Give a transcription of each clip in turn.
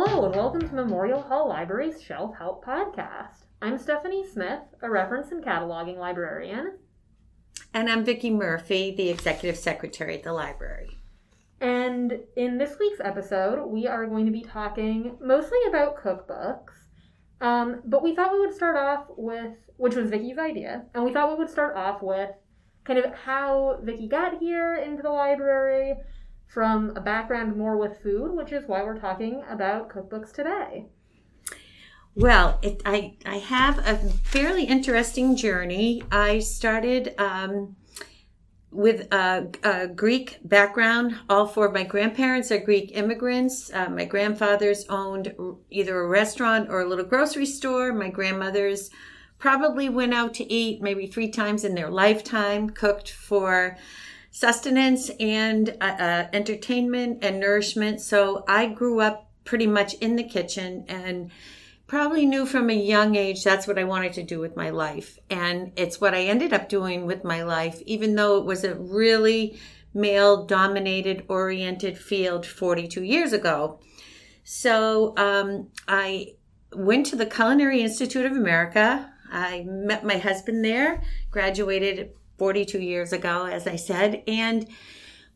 Hello, and welcome to Memorial Hall Library's Shelf Help Podcast. I'm Stephanie Smith, a reference and cataloging librarian. And I'm Vicki Murphy, the executive secretary at the library. And in this week's episode, we are going to be talking mostly about cookbooks. Um, but we thought we would start off with, which was Vicki's idea, and we thought we would start off with kind of how Vicki got here into the library from a background more with food, which is why we're talking about cookbooks today. Well, it, I I have a fairly interesting journey. I started um, with a, a, Greek background. All four of my grandparents are Greek immigrants. Uh, my grandfathers owned either a restaurant or a little grocery store. My grandmothers probably went out to eat maybe three times in their lifetime, cooked for sustenance and uh, uh, entertainment and nourishment. So I grew up pretty much in the kitchen and probably knew from a young age that's what I wanted to do with my life. And it's what I ended up doing with my life, even though it was a really male dominated oriented field 42 years ago. So um, I went to the Culinary Institute of America. I met my husband there, graduated 42 years ago, as I said. And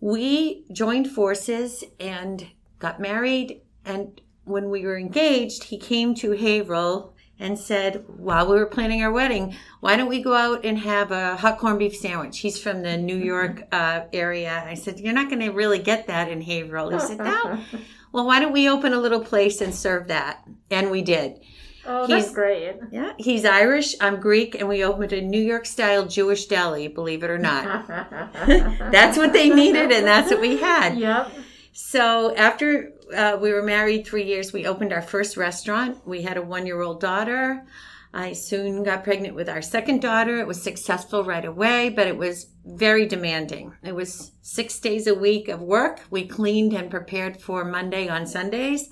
we joined forces and got married. And when we were engaged, he came to Haverhill and said, while we were planning our wedding, why don't we go out and have a hot corned beef sandwich? He's from the New York uh, area. I said, You're not going to really get that in Haverhill. He said, No. well, why don't we open a little place and serve that? And we did. Oh, he's, that's great. Yeah, he's Irish. I'm Greek, and we opened a New York style Jewish deli. Believe it or not, that's what they needed, and that's what we had. Yep. So after uh, we were married three years, we opened our first restaurant. We had a one year old daughter. I soon got pregnant with our second daughter. It was successful right away, but it was very demanding. It was six days a week of work. We cleaned and prepared for Monday on Sundays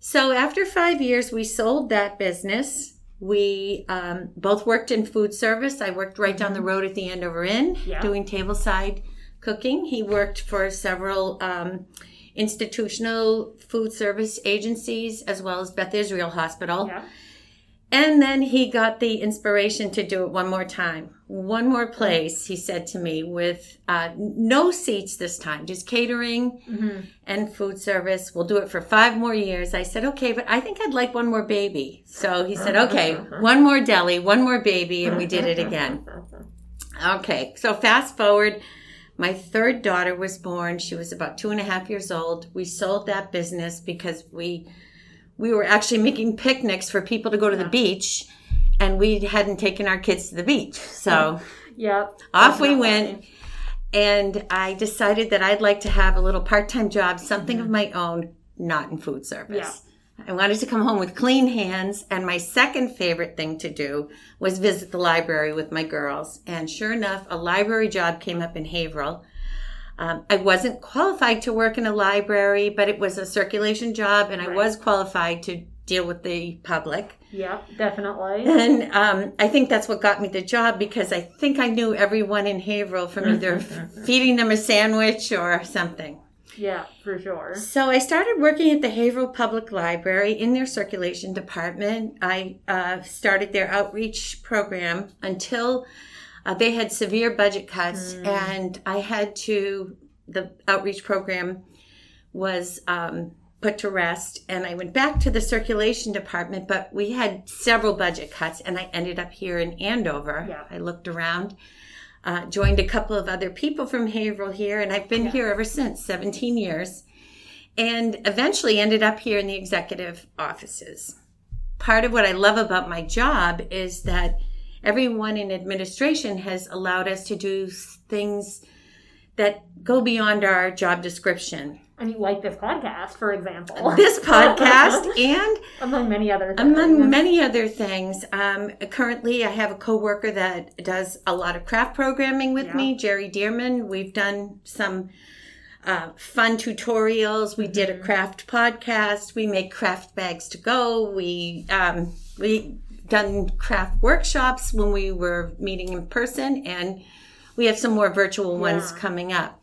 so after five years, we sold that business. We um, both worked in food service. I worked right mm-hmm. down the mm-hmm. road at the Andover Inn yeah. doing tableside cooking. He worked for several um, institutional food service agencies as well as Beth Israel Hospital. Yeah. And then he got the inspiration to do it one more time. One more place, he said to me, with uh, no seats this time, just catering mm-hmm. and food service. We'll do it for five more years. I said, okay, but I think I'd like one more baby. So he said, okay, one more deli, one more baby, and we did it again. Okay, so fast forward. My third daughter was born. She was about two and a half years old. We sold that business because we we were actually making picnics for people to go to the beach and we hadn't taken our kids to the beach. So yep, off we went. And I decided that I'd like to have a little part time job, something mm-hmm. of my own, not in food service. Yeah. I wanted to come home with clean hands. And my second favorite thing to do was visit the library with my girls. And sure enough, a library job came up in Haverhill. Um, I wasn't qualified to work in a library, but it was a circulation job, and right. I was qualified to deal with the public. Yeah, definitely. And um, I think that's what got me the job because I think I knew everyone in Haverhill from either feeding them a sandwich or something. Yeah, for sure. So I started working at the Haverhill Public Library in their circulation department. I uh, started their outreach program until uh, they had severe budget cuts, mm. and I had to, the outreach program was um, put to rest, and I went back to the circulation department, but we had several budget cuts, and I ended up here in Andover. Yeah. I looked around. Uh, joined a couple of other people from Haverhill here, and I've been yeah. here ever since 17 years, and eventually ended up here in the executive offices. Part of what I love about my job is that everyone in administration has allowed us to do things that go beyond our job description. I mean, like this podcast, for example. This podcast, and among many other things. among many other things. Um, currently, I have a coworker that does a lot of craft programming with yeah. me, Jerry Dearman. We've done some uh, fun tutorials. We mm-hmm. did a mm-hmm. craft podcast. We make craft bags to go. We um, we done craft workshops when we were meeting in person, and we have some more virtual ones yeah. coming up.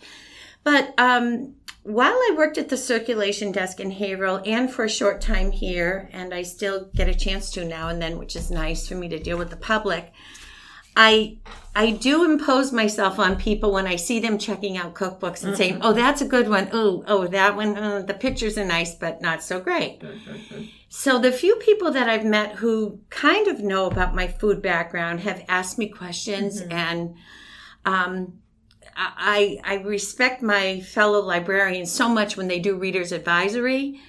But um, while I worked at the circulation desk in Haverhill and for a short time here, and I still get a chance to now and then, which is nice for me to deal with the public. I I do impose myself on people when I see them checking out cookbooks and saying, "Oh, that's a good one. Oh, oh, that one. Uh, the pictures are nice, but not so great." So the few people that I've met who kind of know about my food background have asked me questions, and um, I I respect my fellow librarians so much when they do readers advisory.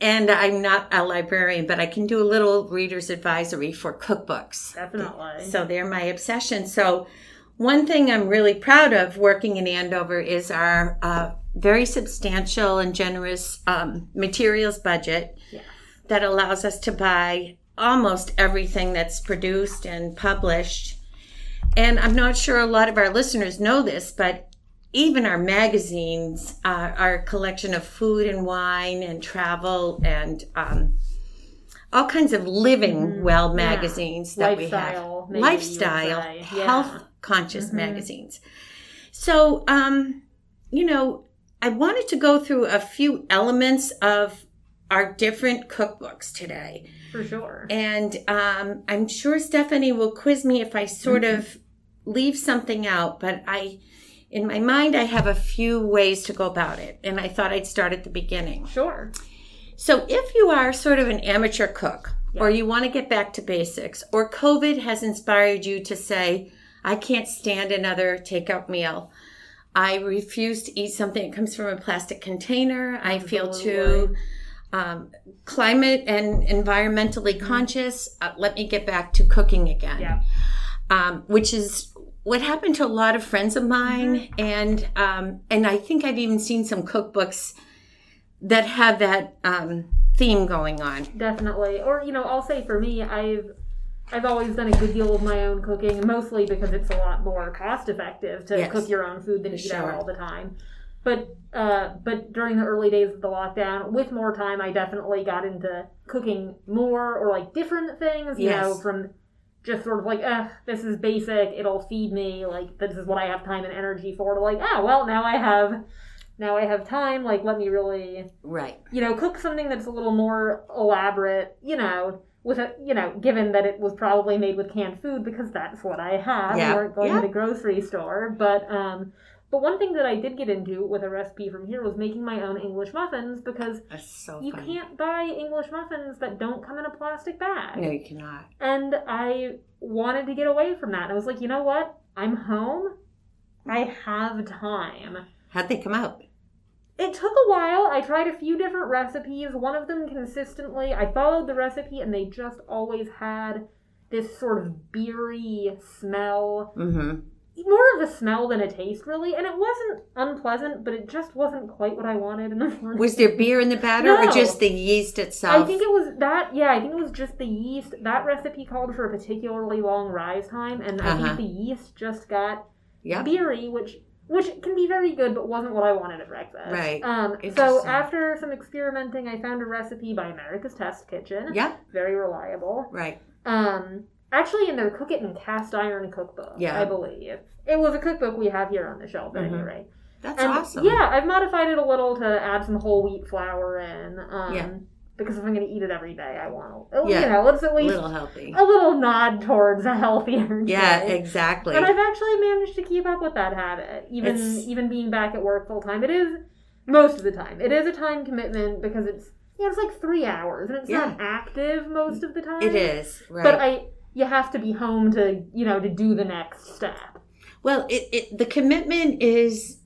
And I'm not a librarian, but I can do a little reader's advisory for cookbooks. Definitely. So they're my obsession. So one thing I'm really proud of working in Andover is our uh, very substantial and generous um, materials budget Yes. That allows us to buy almost everything that's produced and published. And I'm not sure a lot of our listeners know this, but even our magazines, uh, our collection of food and wine and travel and um, all kinds of living well Mm-hmm. Yeah. magazines that Lifestyle, we have. Lifestyle. Yeah. health conscious Mhm. magazines. So, um, you know, I wanted to go through a few elements of our different cookbooks today. For sure. And um, I'm sure Stephanie will quiz me if I sort of leave something out, but I, in my mind, I have a few ways to go about it. And I thought I'd start at the beginning. Sure. So if you are sort of an amateur cook, or you want to get back to basics, or COVID has inspired you to say, I can't stand another takeout meal. I refuse to eat something that comes from a plastic container. I feel too um, climate and environmentally conscious. Uh, let me get back to cooking again. Yeah. Um, which is what happened to a lot of friends of mine, and um, and I think I've even seen some cookbooks that have that um, theme going on. Definitely. Or, you know, I'll say for me, I've I've always done a good deal of my own cooking, mostly because it's a lot more cost effective to Yes. cook your own food than eat out all the time. But uh, but during the early days of the lockdown, with more time, I definitely got into cooking more or like different things. You know, from just sort of like, eh, this is basic. It'll feed me. Like this is what I have time and energy for. To like, ah, well, now I have, now I have time. Like, let me really Right. you know, cook something that's a little more elaborate, you know, with a, you know, given that it was probably made with canned food because that's what I have. Yeah, We weren't going yeah. to the grocery store, but um, but one thing that I did get into with a recipe from here was making my own English muffins because so you can't buy English muffins that don't come in a plastic bag. No, you cannot. And I wanted to get away from that. I was like, you know what? I'm home. I have time. How'd they come out? It took a while. I tried a few different recipes. One of them consistently, I followed the recipe and they just always had this sort of beery smell. Mm-hmm. More of a smell than a taste, really. And it wasn't unpleasant, but it just wasn't quite what I wanted. in the morning. Was there beer in the batter or just the yeast itself? I think it was that, yeah, I think it was just the yeast. That recipe called for a particularly long rise time, and I Uh-huh. think the yeast just got Yep. beery, which which can be very good, but wasn't what I wanted at breakfast. Right. Um, so after some experimenting, I found a recipe by America's Test Kitchen. Yeah. Very reliable. Right. Um, actually, in their Cook It in Cast Iron cookbook, Yeah. I believe it was a cookbook we have here on the shelf. At any Mhm. rate. That's And, awesome. Yeah, I've modified it a little to add some whole wheat flour in. Um, Yeah. Because if I'm going to eat it every day, I want to. Yeah. You know, it's at least A little healthy. a little nod towards a healthier. Yeah, choice. exactly. And I've actually managed to keep up with that habit, even It's- even being back at work full time. It is most of the time. It is a time commitment because it's know, it's like three hours and it's not active most of the time. It is. Right. But I you have to be home to you know to do the next step. Well, it, it the commitment is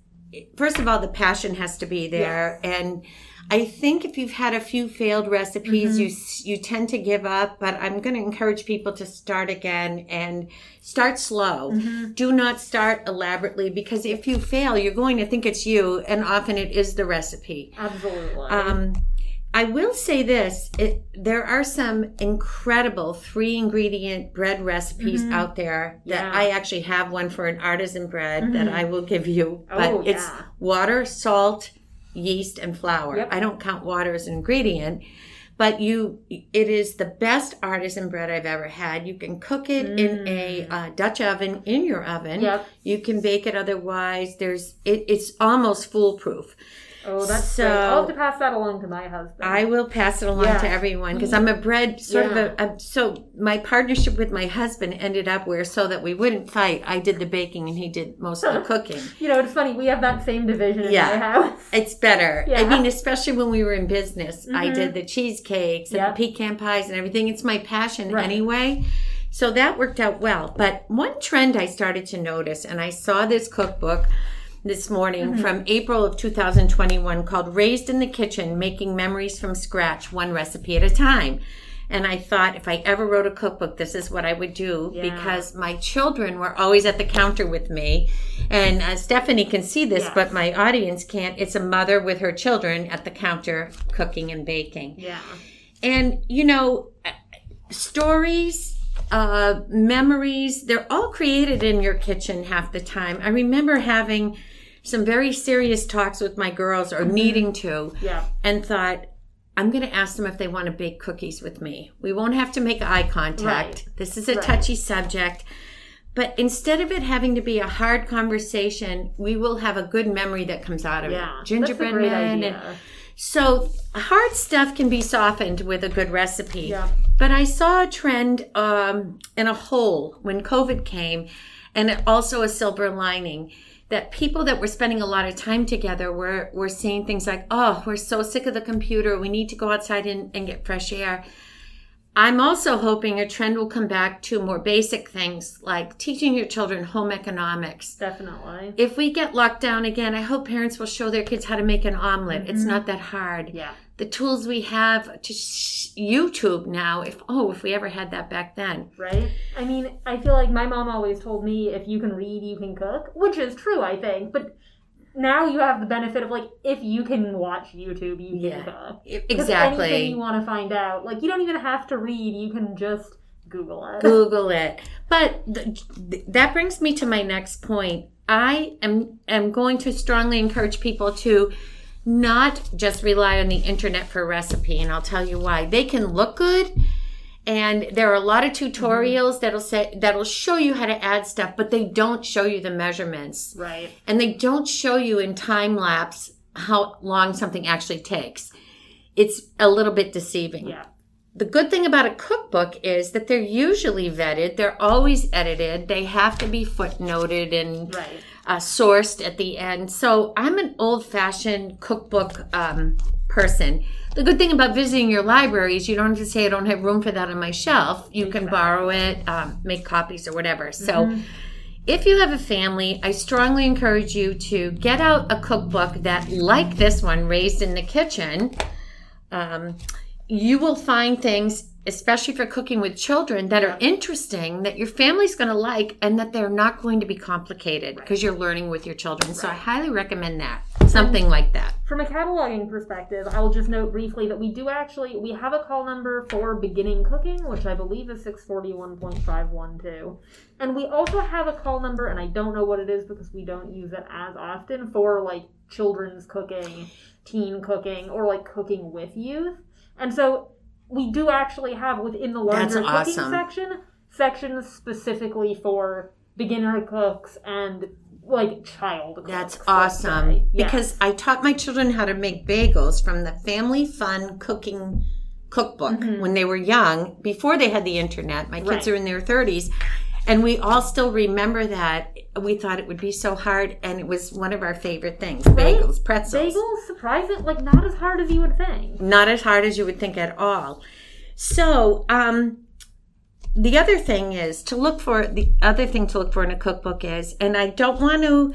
first of all the passion has to be there, and I think if you've had a few failed recipes, Mm-hmm. you you tend to give up. But I'm going to encourage people to start again and start slow. Mm-hmm. Do not start elaborately because if you fail, you're going to think it's you, and often it is the recipe. Absolutely. Um, I will say this: it, there are some incredible three ingredient bread recipes Mhm. out there that Yeah. I actually have one for an artisan bread that Mhm. I will give you. But Oh, it's yeah. water, salt, yeast, and flour. Yep. I don't count water as an ingredient. But you, it is the best artisan bread I've ever had. You can cook it in a uh, Dutch oven in your oven. Yep. You can bake it otherwise. There's it, it's almost foolproof. Oh, that's So- great. I'll have to pass that along to my husband. I will pass it along Yeah. to everyone because I'm a bread sort Yeah. of a, a. So my partnership with my husband ended up where so that we wouldn't fight. I did the baking and he did most of the cooking. you know, it's funny. We have that same division in Yeah. my house. It's better. I mean, especially when we were in business, I Mhm. did the cheesecakes and Yep. the pecan pies and everything. It's my passion Right. anyway. So that worked out well. But one trend I started to notice, and I saw this cookbook this morning Mm-hmm. from April of 2021 called Raised in the Kitchen Making Memories from Scratch, One Recipe at a Time. And I thought if I ever wrote a cookbook, this is what I would do Yeah. because my children were always at the counter with me. And uh, Stephanie can see this, Yes. but my audience can't. It's a mother with her children at the counter cooking and baking. Yeah. And, you know, stories, uh, memories, they're all created in your kitchen half the time. I remember having some very serious talks with my girls or needing to Yeah. and thought, I'm going to ask them if they want to bake cookies with me. We won't have to make eye contact. Right. This is a Right. touchy subject. But instead of it having to be a hard conversation, we will have a good memory that comes out of Yeah. it. Gingerbread That's a great man and so hard stuff can be softened with a good recipe. Yeah. But I saw a trend um, in a hole when COVID came, and also a silver lining that people that were spending a lot of time together were were seeing things like, "Oh, we're so sick of the computer. We need to go outside and, and get fresh air." I'm also hoping a trend will come back to more basic things like teaching your children home economics. Definitely. If we get locked down again, I hope parents will show their kids how to make an omelet. It's Mm-hmm. not that hard Yeah. The tools we have to sh- YouTube now. If oh, if we ever had that back then, Right? I mean, I feel like my mom always told me if you can read, you can cook, which is true, I think. But now you have the benefit of like if you can watch YouTube, you can cook. 'Cause Anything exactly. you want to find out, like you don't even have to read. You can just Google it. Google it. But th- th- that brings me to my next point. I am am going to strongly encourage people to not just rely on the internet for recipe, and I'll tell you why. They can look good. And there are a lot of tutorials mm-hmm. that'll say that'll show you how to add stuff, but they don't show you the measurements. Right. and they don't show you in time lapse how long something actually takes. It's a little bit deceiving. Yeah. The good thing about a cookbook is that they're usually vetted, they're always edited, they have to be footnoted and Right. Uh, sourced at the end. So I'm an old fashioned cookbook um, person. The good thing about visiting your library is you don't have to say, I don't have room for that on my shelf. You can borrow it, um, make copies or whatever. So if you have a family, I strongly encourage you to get out a cookbook that, like this one, Raised in the Kitchen, um, you will find things, especially for cooking with children, that are interesting, that your family's going to like, and that they're not going to be complicated because you're learning with your children. So I highly recommend that. Something like that. From a cataloging perspective, I will just note briefly that we do actually we have a call number for beginning cooking, which I believe is six forty one point five one two, and we also have a call number, and I don't know what it is because we don't use it as often for like children's cooking, teen cooking, or like cooking with youth, and so we do actually have within the larger cooking awesome. section sections specifically for beginner cooks and like child cooks. That's awesome. Yes. Because I taught my children how to make bagels from the Family Fun Cooking Cookbook when they were young, before they had the internet. My kids Mm-hmm. Right. are in their 30s. And we all still remember that. We thought it would be so hard, and it was one of our favorite things Right? bagels, pretzels. Bagels, surprising, like not as hard as you would think. Not as hard as you would think at all. So, um, the other thing is to look for the other thing to look for in a cookbook is, and I don't want to,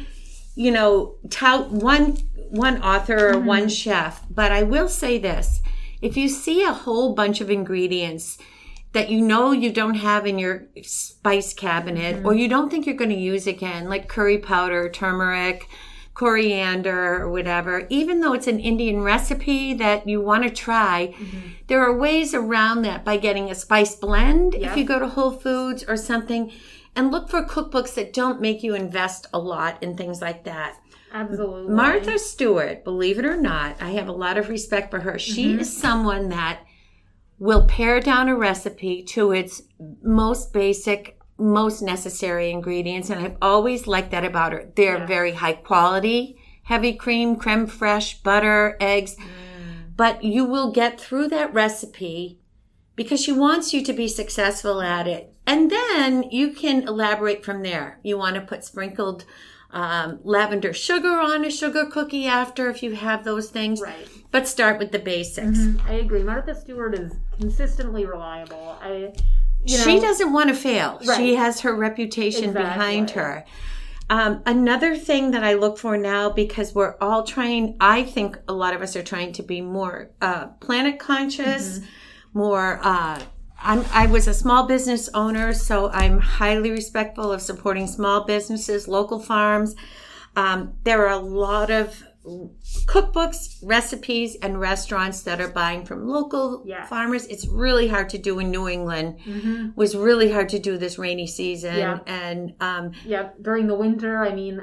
you know, tout one one author or one chef, but I will say this: if you see a whole bunch of ingredients that you know you don't have in your spice cabinet or you don't think you're going to use again, like curry powder, turmeric, coriander, or whatever, even though it's an Indian recipe that you want to try, there are ways around that by getting a spice blend Yeah. if you go to Whole Foods or something. And look for cookbooks that don't make you invest a lot in things like that. Absolutely. Martha Stewart, believe it or not, I have a lot of respect for her. She Mm-hmm. is someone that will pare down a recipe to its most basic, most necessary ingredients. And I've always liked that about her. They're Yeah. very high quality, heavy cream, creme fraiche, butter, eggs. But you will get through that recipe because she wants you to be successful at it. And then you can elaborate from there. You want to put sprinkled um, lavender sugar on a sugar cookie after if you have those things. Right. But start with the basics. I agree. Martha Stewart is consistently reliable. I, you know, she doesn't want to fail. Right. She has her reputation behind her. Um, another thing that I look for now, because we're all trying, I think a lot of us are trying to be more uh, planet conscious, Mm-hmm. more. Uh, I'm, I was a small business owner, so I'm highly respectful of supporting small businesses, local farms. Um, there are a lot of cookbooks, recipes, and restaurants that are buying from local Yes. farmers. It's really hard to do in New England. Mhm. Was really hard to do this rainy season, Yeah. and um, Yeah, during the winter, I mean,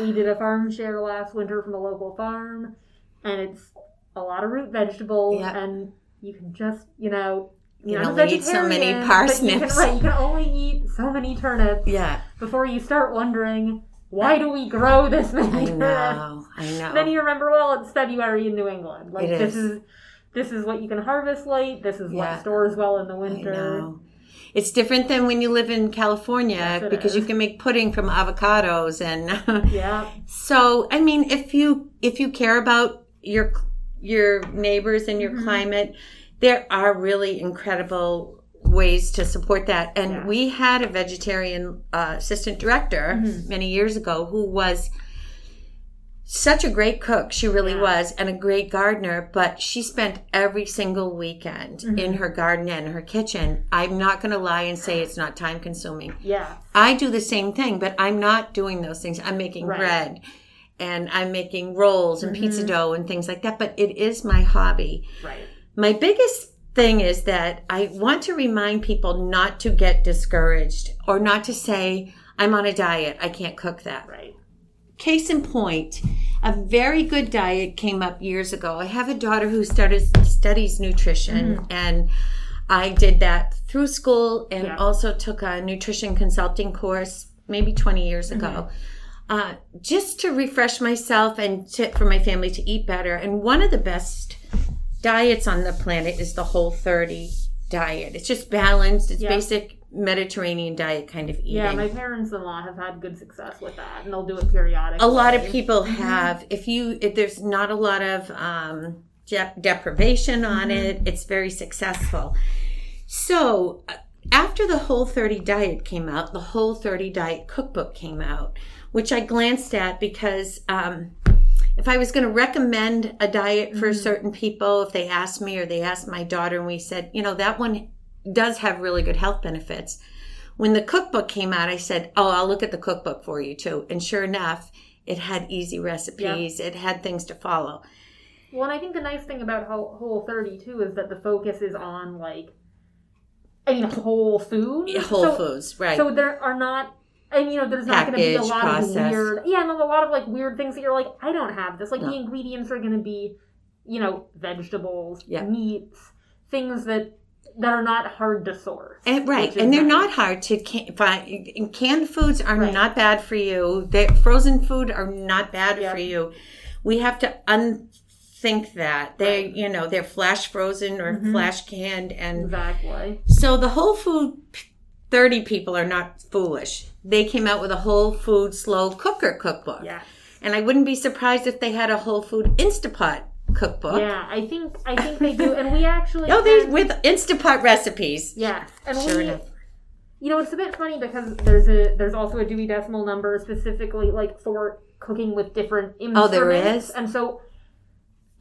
we did a farm share last winter from a local farm, and it's a lot of root vegetables, Yeah. and you can just, you know, You can only eat so many but You parsnips. can, right, you can only eat so many turnips yeah, before you start wondering, why do we grow this many I know, I know. Then you remember, well, it's February in New England. Like It this is. is this is what you can harvest late. This is Yeah. what stores well in the I winter. know. It's different than when you live in California Yes, because you can make pudding from avocados and Yeah, so I mean if you if you care about your your neighbors and your Mhm. climate there are really incredible ways to support that and Yeah. we had a vegetarian uh, assistant director Mhm. many years ago who was such a great cook she really Yeah. was and a great gardener but she spent every single weekend Mhm. in her garden and her kitchen i'm not going to lie and say it's not time consuming yeah, I do the same thing, but I'm not doing those things. I'm making Right. bread and I'm making rolls and pizza Mhm. dough and things like that, but it is my hobby. right. My biggest thing is that I want to remind people not to get discouraged or not to say, I'm on a diet, I can't cook that. Right. Case in point, a very good diet came up years ago. I have a daughter who started studies nutrition and I did that through school and Yeah. also took a nutrition consulting course maybe 20 years ago. Uh, just to refresh myself and to, for my family to eat better. And one of the best diets on the planet is the Whole 30 diet. It's just balanced. It's Yeah. basic Mediterranean diet kind of eating. Yeah, my parents-in-law have had good success with that, and they'll do it periodically. a lot of people have if you if there's not a lot of um de- deprivation on it it's very successful so uh, after the whole 30 diet came out the whole 30 diet cookbook came out which i glanced at because um if I was going to recommend a diet for mm-hmm. certain people, if they asked me or they asked my daughter, and we said, you know, that one does have really good health benefits. When the cookbook came out, I said, oh, I'll look at the cookbook for you too. And sure enough, it had easy recipes, it had things to follow. Well, and I think the nice thing about Whole Whole 30 too is that the focus is on like, I mean, whole food. Whole so, foods, right? So there are not, and you know, there's not going to be a lot processed. of weird, yeah, and a lot of like weird things that you're like, I don't have this. Like No. the ingredients are going to be, you know, vegetables, Yeah. meats, things that that are not hard to source. And, right, and they're nice. not hard to can, find. Canned foods are Right. not bad for you. They, frozen food are not bad Yeah. for you. We have to unthink that they, Right. you know, they're flash frozen or Mhm. flash canned, and Exactly. so the Whole Food thirty people are not foolish. They came out with a Whole Food slow cooker cookbook, Yeah. and I wouldn't be surprised if they had a Whole Food Instapot cookbook. Yeah, I think I think they do, and we actually. Oh, had- with Instapot recipes. Yeah, and Sure we, enough. you know, it's a bit funny because there's a there's also a Dewey Decimal number specifically like for cooking with different instruments. Oh, there is? and so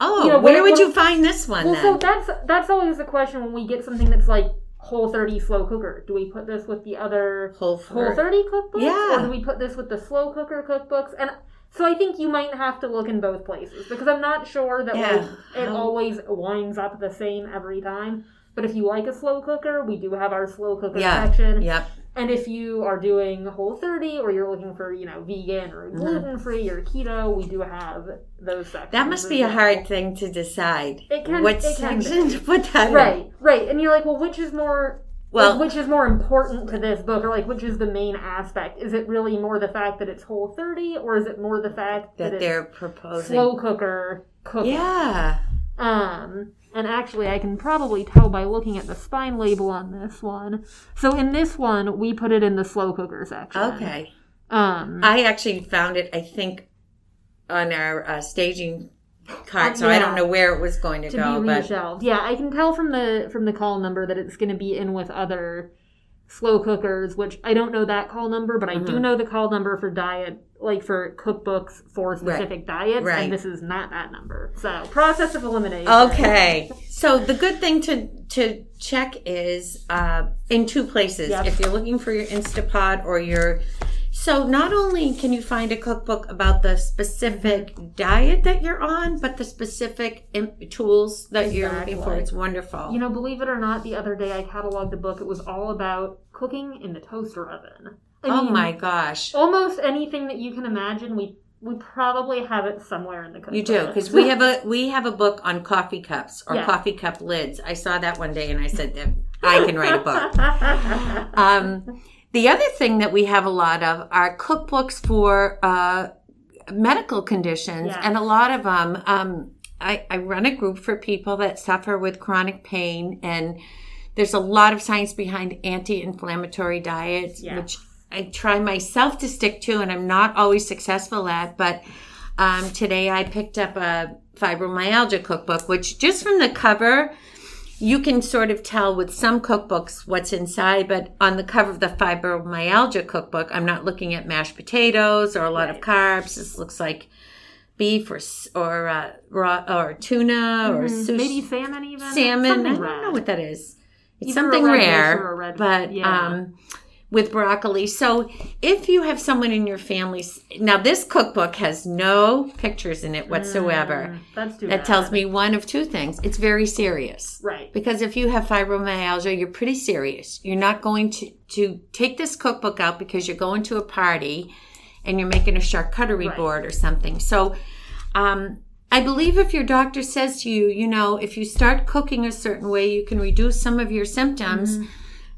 Oh, You know, where would you find this one well, then? so that's that's always the question when we get something that's like Whole 30 slow cooker. Do we put this with the other Whole Whole 30 cookbooks, Yeah. or do we put this with the slow cooker cookbooks? And so I think you might have to look in both places because I'm not sure that Yeah. like it How- always winds up the same every time. But if you like a slow cooker, we do have our slow cooker Yeah. section. Yep. And if you are doing Whole 30 or you're looking for, you know, vegan or Mm-hmm. gluten free or keto, we do have those sections. That must be a hard thing to decide. It can- what it can section to put that in. Right, right. And you're like, well, which is more Well- Like, which is more important to this book, or like which is the main aspect? Is it really more the fact that it's whole thirty, or is it more the fact that, that it's they're proposing. slow cooker cooking? Yeah. Um, and actually, I can probably tell by looking at the spine label on this one. So in this one, we put it in the slow cooker section. Okay. Um, I actually found it, I think, on our uh, staging cart, so I don't know where it was going to, to go, be but. Yeah, I can tell from the from the call number that it's going to be in with other slow cookers, which I don't know that call number, but I do Mhm. know the call number for diet, like for cookbooks for specific diets, Right. and this is not that number. So process of elimination. Okay. So the good thing to to check is uh, in two places. Yep. If you're looking for your Instapot or your so not only can you find a cookbook about the specific diet that you're on, but the specific im- tools that you're looking for. It's wonderful. You know, believe it or not, the other day I cataloged a book. It was all about cooking in the toaster oven. I oh mean, my gosh. Almost anything that you can imagine, we we probably have it somewhere in the cookbook. You do because we have a we have a book on coffee cups or Yeah. coffee cup lids. I saw that one day and I said that I can write a book. Um, the other thing that we have a lot of are cookbooks for uh, medical conditions, Yes. and a lot of them. Um, I, I run a group for people that suffer with chronic pain, and there's a lot of science behind anti-inflammatory diets, Yeah. which I try myself to stick to, and I'm not always successful at. But um, today I picked up a fibromyalgia cookbook, which just from the cover, you can sort of tell with some cookbooks what's inside, but on the cover of the fibromyalgia cookbook, I'm not looking at mashed potatoes or a lot of carbs. This looks like beef or or uh, raw or tuna or Mhm. sushi, maybe salmon even salmon. Something I don't know what that is. It's Either something rare, or red- but yeah. um, with broccoli. So if you have someone in your family, now this cookbook has no pictures in it whatsoever. Mm, That bad. tells me one of two things. It's very serious. right. Because if you have fibromyalgia, you're pretty serious. You're not going to, to take this cookbook out because you're going to a party and you're making a charcuterie Right. board or something. So, um, I believe if your doctor says to you, you know, if you start cooking a certain way, you can reduce some of your symptoms Mm-hmm.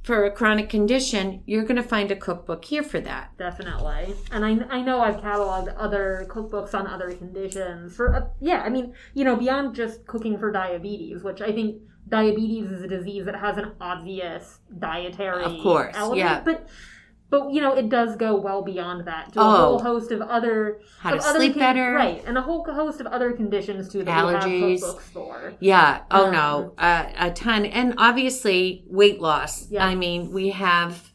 For a chronic condition, you're going to find a cookbook here for that. Definitely. And I, I know I've cataloged other cookbooks on other conditions. For uh, Yeah, I mean, you know, beyond just cooking for diabetes, which I think diabetes is a disease that has an obvious dietary Of course, element. yeah. But, but, you know, it does go well beyond that to a Oh. whole host of other... How to of other sleep better. Right, and a whole host of other conditions, too, that Allergies. we have cookbooks for. Yeah. Oh Um, no, uh, a ton, and obviously weight loss. Yeah. I mean, we have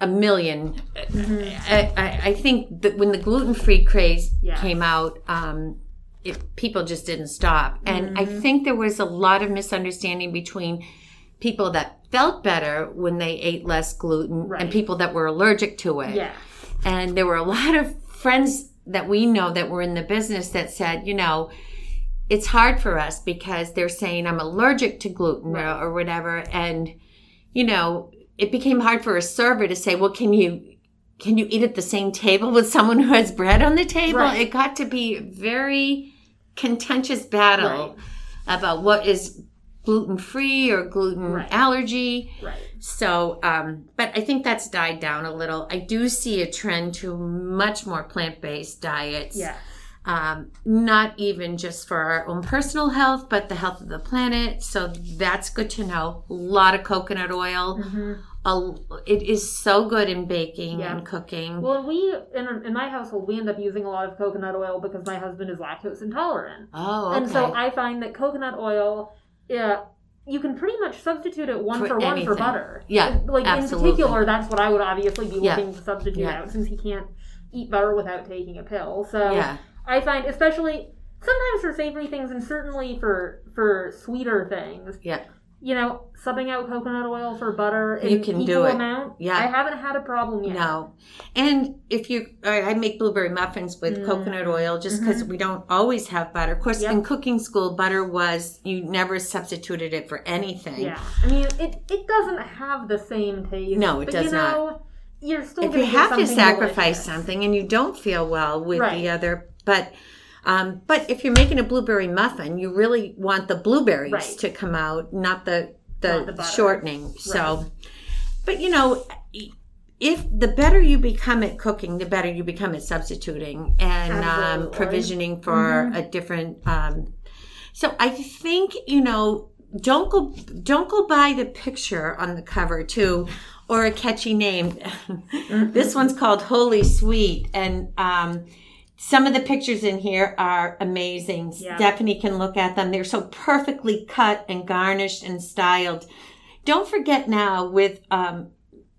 a 1000000 Mm-hmm. I, I, I think that when the gluten free craze Yeah. came out, um, it, people just didn't stop, and I Mm-hmm. think there was a lot of misunderstanding between people that felt better when they ate less gluten Right. and people that were allergic to it. Yeah. And there were a lot of friends that we know that were in the business that said, you know, it's hard for us because they're saying I'm allergic to gluten Right. or, or whatever. And, you know, it became hard for a server to say, well, can you can you eat at the same table with someone who has bread on the table? Right. It got to be very contentious battle about what is gluten free or gluten Right. allergy. Right. So, um, but I think that's died down a little. I do see a trend to much more plant based diets. Yeah. Um, not even just for our own personal health, but the health of the planet. So that's good to know. A lot of coconut oil. Mm-hmm. A, it is so good in baking Yeah. and cooking. Well, we in, in my household we end up using a lot of coconut oil because my husband is lactose intolerant, oh, okay. and so I find that coconut oil, yeah, you can pretty much substitute it one For for, one for butter. Yeah, like absolutely. in particular, that's what I would obviously be Yeah. looking to substitute Yeah. out since he can't eat butter without taking a pill. So yeah. I find, especially sometimes for savory things, and certainly for for sweeter things, Yeah. You know, subbing out coconut oil for butter in You can equal do it. amount. Yeah. I haven't had a problem yet. No. And if you, I I make blueberry muffins with Mm. coconut oil just because we don't always have butter. Of course, Yep. in cooking school, butter was, you never substituted it for anything. Yeah, I mean, it it doesn't have the same taste. No, it but, does you know, You're still If you have to sacrifice delicious. something and you don't feel well with Right. the other, but, um, but if you're making a blueberry muffin, you really want the blueberries Right. to come out, not the the, Not the shortening. So, but you know, if the better you become at cooking, the better you become at substituting and um, provisioning for a different. Um, so I think you know, don't go don't go by the picture on the cover too, or a catchy name. this one's called Holy Sweet, and um, some of the pictures in here are amazing. Yeah. Stephanie can look at them. They're so perfectly cut and garnished and styled. Don't forget now with um,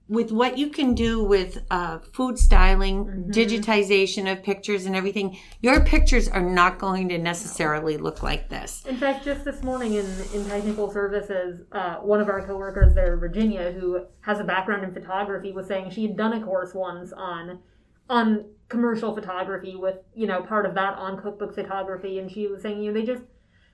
with what you can do with uh, food styling, Mm-hmm. digitization of pictures and everything, your pictures are not going to necessarily look like this. In fact, just this morning in, in technical services, uh, one of our coworkers there, Virginia, who has a background in photography, was saying she had done a course once on on commercial photography with you know part of that on cookbook photography, and she was saying you know they just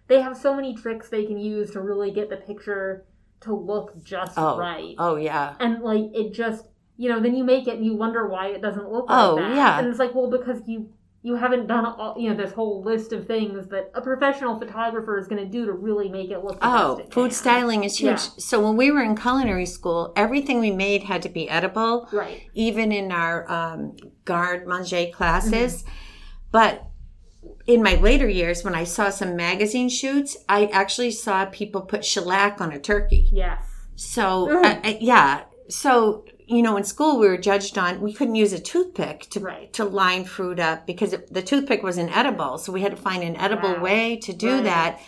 they have so many tricks they can use to really get the picture to look just Oh, right, oh yeah. and like it just you know then you make it and you wonder why it doesn't look like Oh, that, yeah. and it's like well because you you haven't done all you know this whole list of things that a professional photographer is going to do to really make it look Oh, food styling is huge. Yeah. So when we were in culinary school, everything we made had to be edible. right even in our um, garde manger classes. Mm-hmm. But in my later years, when I saw some magazine shoots, I actually saw people put shellac on a turkey. yes So, Mm. I, I- yeah. So, you know, in school, we were judged on, we couldn't use a toothpick to, Right. to line fruit up because it, the toothpick was inedible. So we had to find an edible Wow. way to do Right. that.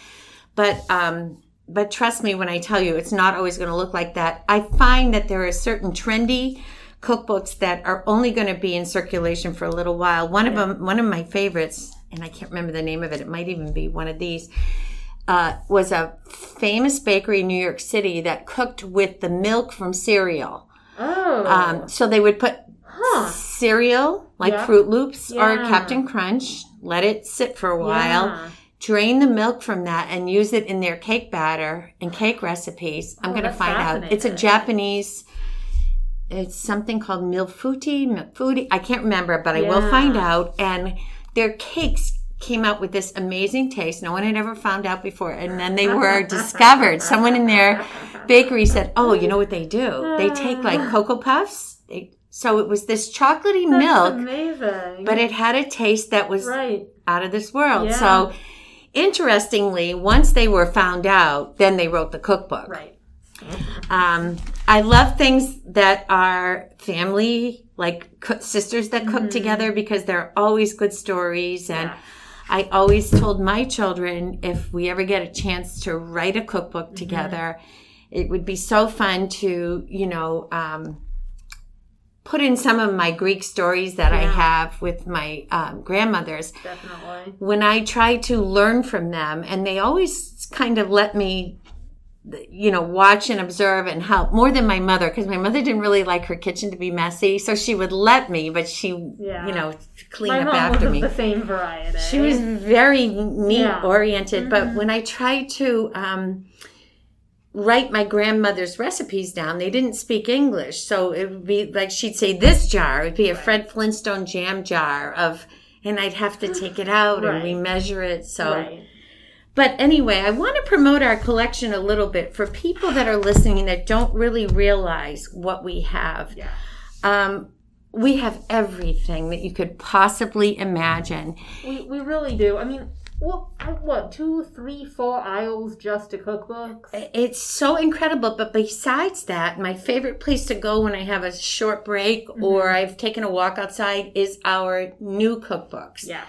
But, um, but trust me when I tell you, it's not always going to look like that. I find that there are certain trendy cookbooks that are only going to be in circulation for a little while. One of them, one of my favorites, and I can't remember the name of it. It might even be one of these. Uh, was a famous bakery in New York City that cooked with the milk from cereal. Oh Um, so they would put huh cereal, like Yeah. Froot Loops or Captain Crunch, let it sit for a while, Yeah. drain the milk from that, and use it in their cake batter and cake recipes. I'm Oh, going to find out. It's a. Japanese. It's something called milfuti, milfuti. I can't remember, but I will find out. And their cakes came out with this amazing taste. No one had ever found out before. And then they were discovered. Someone in their bakery said, "Oh, you know what they do? They take like cocoa puffs. They, so it was this chocolatey That's milk, amazing but it had a taste that was right out of this world. Yeah. So interestingly, once they were found out, then they wrote the cookbook. right Um, I love things that are family, like co- sisters that cook together, because there are always good stories. And Yeah. I always told my children if we ever get a chance to write a cookbook together, it would be so fun to, you know, um, put in some of my Greek stories that I have with my um, grandmothers. Definitely. When I try to learn from them, and they always kind of let me, you know, watch and observe and help more than my mother, because my mother didn't really like her kitchen to be messy, so she would let me, but she, Yeah. you know, clean my up after me. the same variety She was very neat Yeah. oriented, but when I tried to um, write my grandmother's recipes down, they didn't speak English. So it would be like she'd say this jar, would be a Fred Flintstone jam jar of, and I'd have to take it out Right. and remeasure it. So, right but anyway, I want to promote our collection a little bit for people that are listening that don't really realize what we have. yeah Um, we have everything that you could possibly imagine. we, we really do i mean what what two three four aisles just to cookbooks It's so incredible. But besides that, my favorite place to go when I have a short break or I've taken a walk outside is our new cookbooks. yeah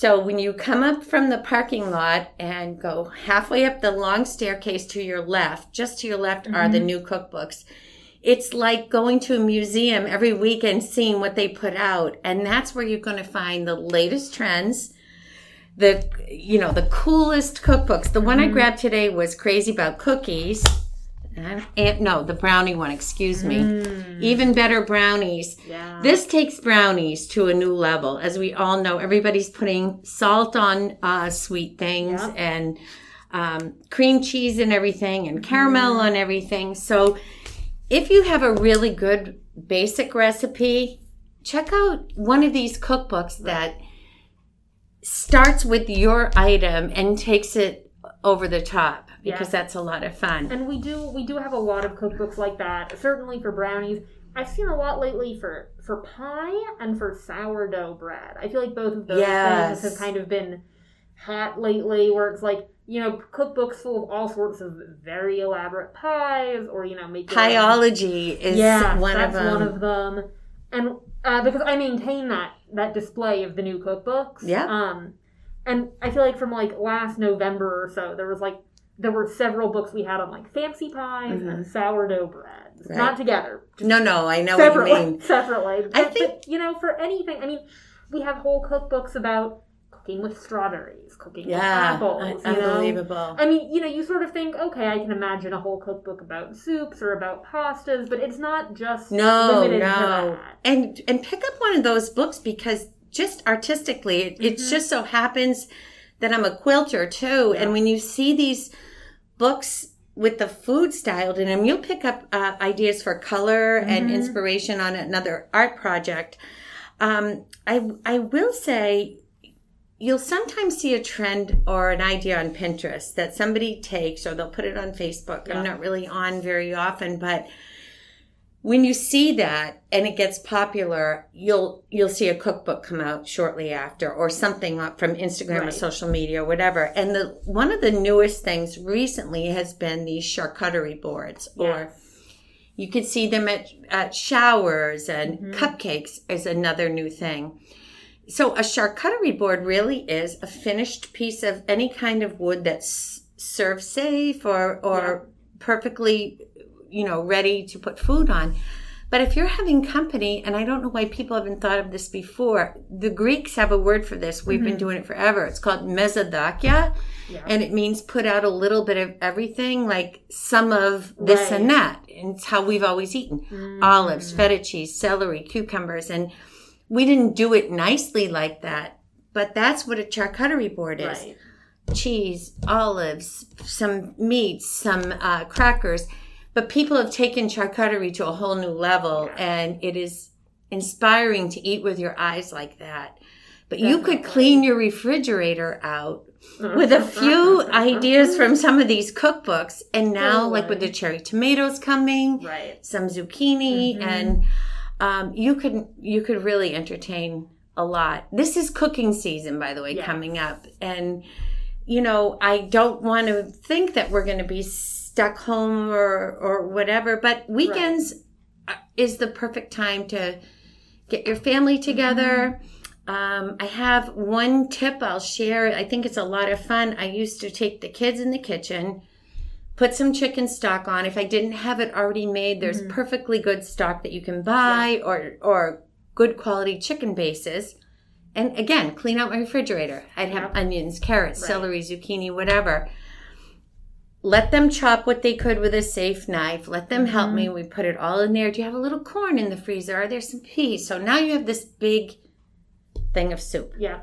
So when you come up from the parking lot and go halfway up the long staircase to your left, just to your left are the mm-hmm. new cookbooks. It's like going to a museum every week and seeing what they put out. And that's where you're going to find the latest trends, the you know, the coolest cookbooks. The one I mm-hmm. grabbed today was crazy about cookies. And, and no, the brownie one, excuse me. Even better brownies. yeah This takes brownies to a new level. As we all know, everybody's putting salt on uh, sweet things Yep. and um, cream cheese and everything and caramel on everything. So if you have a really good basic recipe, check out one of these cookbooks that starts with your item and takes it over the top because that's a lot of fun. And we do we do have a lot of cookbooks like that. Certainly for brownies. I've seen a lot lately for for pie and for sourdough bread. I feel like both of those Yes. things have kind of been hot lately where it's like, you know, cookbooks full of all sorts of very elaborate pies or, you know, your Pieology is yeah, one of that's them. one of them. And uh, because I maintain that that display of the new cookbooks. Yeah. Um, and I feel like from like last November or so, there was like there were several books we had on like fancy pies and sourdough breads, Right. not together, no, no, I know what you separately. mean. Separately. I think- but, you know, for anything, I mean, we have whole cookbooks about cooking with strawberries, cooking with apples. un- you know? unbelievable. I mean, you know, you sort of think, okay, I can imagine a whole cookbook about soups or about pastas, but it's not just No, no. And and pick up one of those books because just artistically, it, it Mm-hmm. just so happens that I'm a quilter too. And when you see these books with the food styled in them, you'll pick up uh, ideas for color Mm-hmm. and inspiration on another art project. Um, I I will say you'll sometimes see a trend or an idea on Pinterest that somebody takes or they'll put it on Facebook. I'm not really on very often, but when you see that and it gets popular, you'll you'll see a cookbook come out shortly after or something from Instagram or social media or whatever. And the one of the newest things recently has been these charcuterie boards or you could see them at, at showers and Mm-hmm. cupcakes is another new thing. So a charcuterie board really is a finished piece of any kind of wood that's served safe or or perfectly, you know, ready to put food on. But if you're having company, and I don't know why people haven't thought of this before, the Greeks have a word for this. We've been doing it forever. It's called mesodakia, Yeah. and it means put out a little bit of everything, like some of this Right. and that. And it's how we've always eaten olives, feta cheese, celery, cucumbers, and we didn't do it nicely like that. But that's what a charcuterie board is Right. cheese, olives, some meats, some uh, crackers. But people have taken charcuterie to a whole new level, and it is inspiring to eat with your eyes like that. But you could clean your refrigerator out with a few ideas from some of these cookbooks. And now, like with the cherry tomatoes coming, Right. some zucchini, and um, you could you could really entertain a lot. This is cooking season, by the way, Yes. coming up, and you know I don't want to think that we're going to be stuck home or or whatever, but weekends uh is the perfect time to get your family together. Um, I have one tip I'll share. I think it's a lot of fun. I used to take the kids in the kitchen, put some chicken stock on. If I didn't have it already made, there's perfectly good stock that you can buy or or good quality chicken bases. And again, clean out my refrigerator. I'd have onions, carrots, Right. celery, zucchini, whatever. Let them chop what they could with a safe knife. Let them help me. Mm-hmm. We put it all in there. Do you have a little corn in the freezer? Are there some peas? So now you have this big thing of soup. Yeah.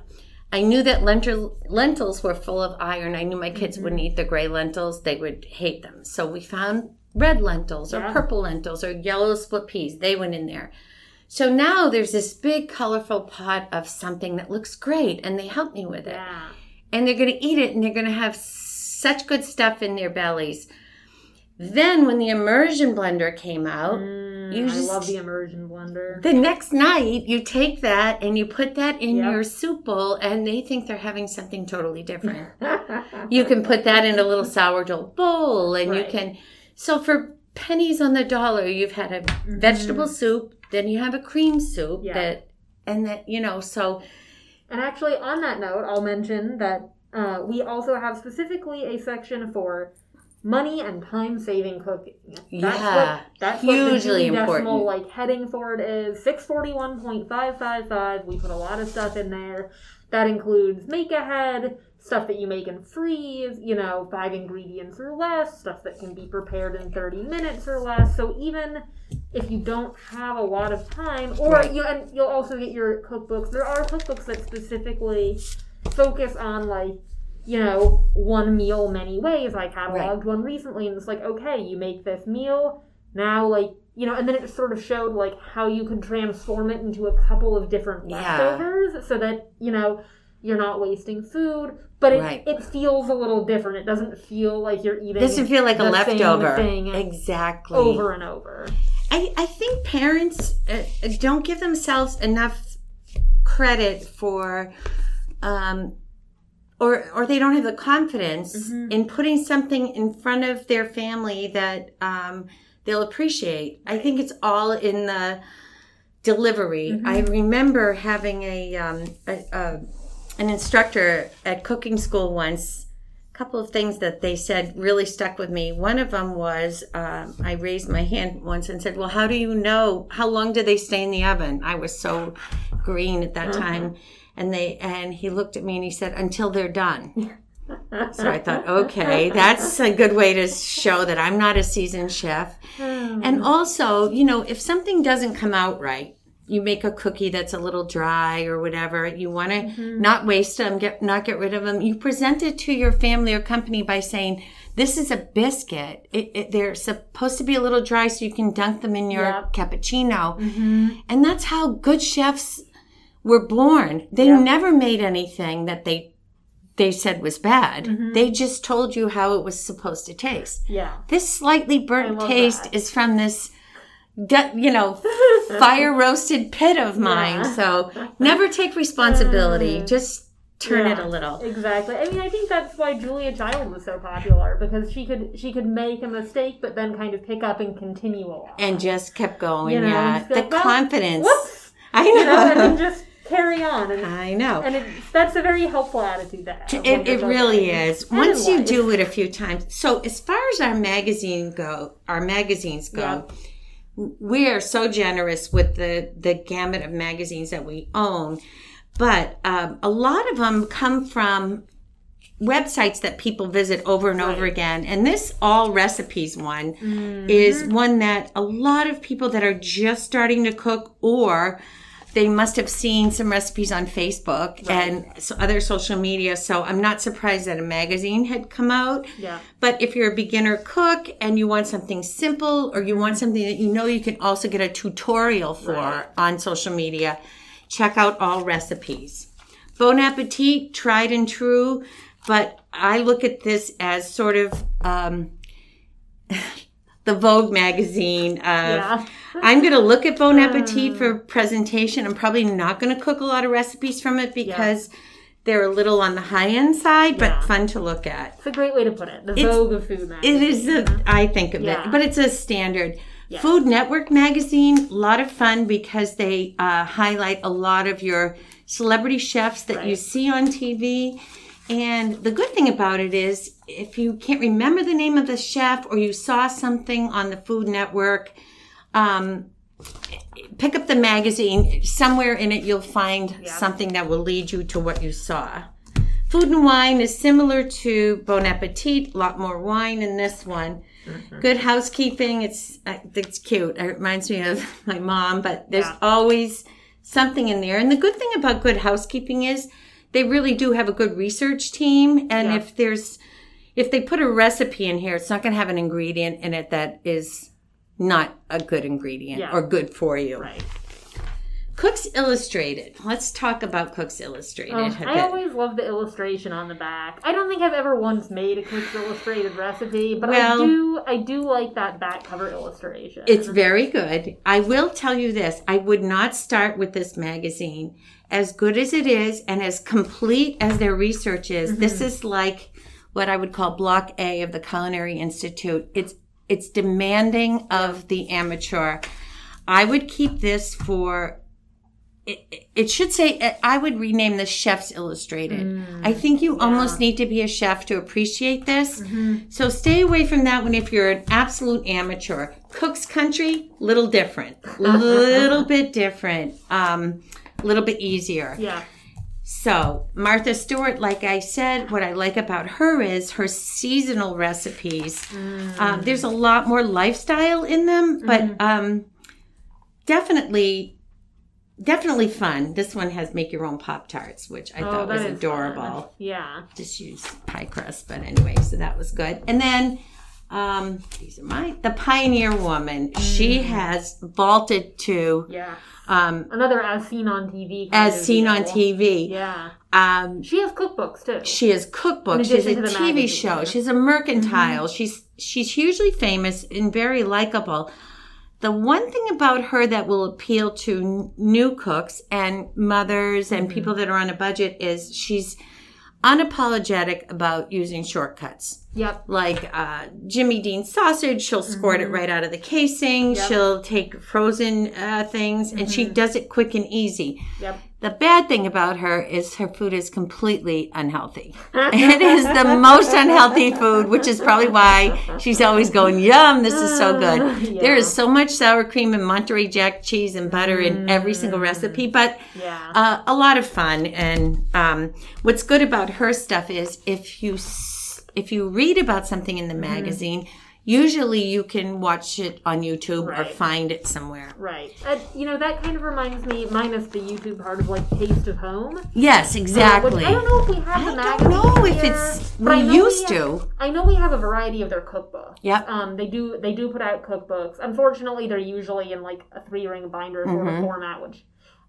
I knew that lentil, lentils were full of iron. I knew my kids wouldn't mm-hmm. eat the gray lentils. They would hate them. So we found red lentils or Yeah. purple lentils or yellow split peas. They went in there. So now there's this big colorful pot of something that looks great and they help me with it. Yeah. And they're going to eat it and they're going to have such good stuff in their bellies. Then when the immersion blender came out, Mm, You I just- love the immersion blender. the next night, you take that and you put that in Yep. your soup bowl, and they think they're having something totally different. you can put that in a little sourdough bowl, and Right. you can. So for pennies on the dollar, you've had a vegetable soup, then you have a cream soup Mm-hmm. Yeah. that, and that you know. So And actually, on that note, I'll mention that uh, we also have specifically a section for money and time saving cooking. That's Yeah, what, that's what the hugely Decimal important. like heading for it is six forty one point five five five. We put a lot of stuff in there. That includes make ahead stuff that you make and freeze. You know, five ingredients or less. Stuff that can be prepared in thirty minutes or less. So even if you don't have a lot of time, or Right. you and you'll also get your cookbooks. There are cookbooks that specifically focus on like you know one meal many ways. I cataloged one recently, and it's like okay, you make this meal now, like you know, and then it sort of showed like how you can transform it into a couple of different Yeah. leftovers, so that you know You're not wasting food, but it, Right. it feels a little different. It doesn't feel like you're eating. doesn't feel like a leftover. thing Exactly. over and over. I, I think parents uh, don't give themselves enough credit for, um, or or they don't have the confidence Mhm. in putting something in front of their family that um, they'll appreciate. I think it's all in the delivery. Mhm. I remember having a, um, a, a an instructor at cooking school once. A couple of things that they said really stuck with me. One of them was um, I raised my hand once and said, "Well, how do you know how long do they stay in the oven?" I was so green at that Mhm. time, and they and he looked at me and he said, "Until they're done." So I thought, okay, that's a good way to show that I'm not a seasoned chef. And also, you know, if something doesn't come out right, you make a cookie that's a little dry or whatever, you want to Mm-hmm. not waste them, get not get rid of them. You present it to your family or company by saying, "This is a biscuit. It, it, they're supposed to be a little dry, so you can dunk them in your Yep. cappuccino." hmm And that's how good chefs were born. They Yeah. never made anything that they they said was bad. Mhm. They just told you how it was supposed to taste. Yeah. This slightly burnt taste that. is from this, you know, fire roasted pit of mine. Yeah. So never take responsibility. Mm. Just turn it a little. Exactly. I mean, I think that's why Julia Child was so popular because she could she could make a mistake, but then kind of pick up and continue along. And just kept going. You know, yeah. The like, confidence. Whoops. I You know, then know. just carry on, and I know. and it, that's a very helpful attitude that It, it really is. And Once you life. do it a few times. So as far as our magazine go, our magazines go, we are so generous with the the gamut of magazines that we own. But um, a lot of them come from websites that people visit over and over Right. again. And this Allrecipes one Mhm. is one that a lot of people that are just starting to cook or they must have seen some recipes on Facebook and so other social media. So I'm not surprised that a magazine had come out. yeah. But if you're a beginner cook and you want something simple or you want something that you know you can also get a tutorial for Right. on social media, check out Allrecipes. Bon appetit, tried and true, but I look at this as sort of um, the Vogue magazine of Yeah. I'm going to look at Bon Appetit for presentation. I'm probably not going to cook a lot of recipes from it because they're a little on the high end side, but Yeah. fun to look at. It's a great way to put it. The It's- Vogue of food magazine. It is a, I think of Yeah. it, but it's a standard. Yeah. Food Network magazine, a lot of fun because they uh, highlight a lot of your celebrity chefs that you see on TV. And the good thing about it is, if you can't remember the name of the chef or you saw something on the Food Network, um, pick up the magazine. Somewhere in it, you'll find Yeah. something that will lead you to what you saw. Food and wine is similar to Bon Appetit. A lot more wine in this one. Good housekeeping. It's uh, it's cute. It reminds me of my mom. But there's Yeah. always something in there. And the good thing about good housekeeping is they really do have a good research team. And Yeah. if there's if they put a recipe in here, it's not going to have an ingredient in it that is not a good ingredient Yeah. or good for you. Right. Cooks Illustrated. Let's talk about Cooks Illustrated. A I always love the illustration on the back. I don't think I've ever once made a Cook's Illustrated recipe, but Well- I do. I do like that back cover illustration. It's very good. I will tell you this I would not start with this magazine. As good as it is and as complete as their research is, this mm-hmm. is like what I would call block A of the Culinary Institute. It's it's demanding of the amateur. I would keep this for it, it should say I would rename this Chef's Illustrated. I think you almost need to be a chef to appreciate this. So stay away from that one if you're an absolute amateur. Cook's Country, little different, little bit different, um, little bit easier. yeah. So Martha Stewart, like I said, what I like about her is her seasonal recipes. Um, there's a lot more lifestyle in them, but um, definitely, definitely fun. This one has make your own pop tarts, which I thought was Oh, that is adorable fun. Yeah. just use pie crust, but anyway, so that was good. And then Um, these are my the Pioneer Woman. She has vaulted to Yeah. um, Another as seen on TV. as seen on. TV. Yeah. Um, She has cookbooks too. she has cookbooks. She's a addition to the TV magazine. show. She's a mercantile. She's she's hugely famous and very likable. The one thing about her that will appeal to n- new cooks and mothers and people that are on a budget is she's unapologetic about using shortcuts. Yep. Like uh, Jimmy Dean sausage, she'll squirt it right out of the casing. Yep. She'll take frozen uh, things and she does it quick and easy. Yep. The bad thing about her is her food is completely unhealthy. it is the most unhealthy food, which is probably why she's always going, Yum, this is so good. Yeah. There is so much sour cream and Monterey Jack cheese and butter in every single recipe, but Yeah. uh, a lot of fun. And um, what's good about her stuff is if you if you read about something in the magazine, usually you can watch it on YouTube or find it somewhere. Right. And, you know, that kind of reminds me, minus the YouTube part of like Taste of Home. Yes, Uh, exactly. which I don't know if we have I the don't magazine. know if it's I we used have- to. I know we have a variety of their cookbooks. Yep. Um, they do they do put out cookbooks. Unfortunately, they're usually in like a three ring binder sort Mm-hmm. of format, which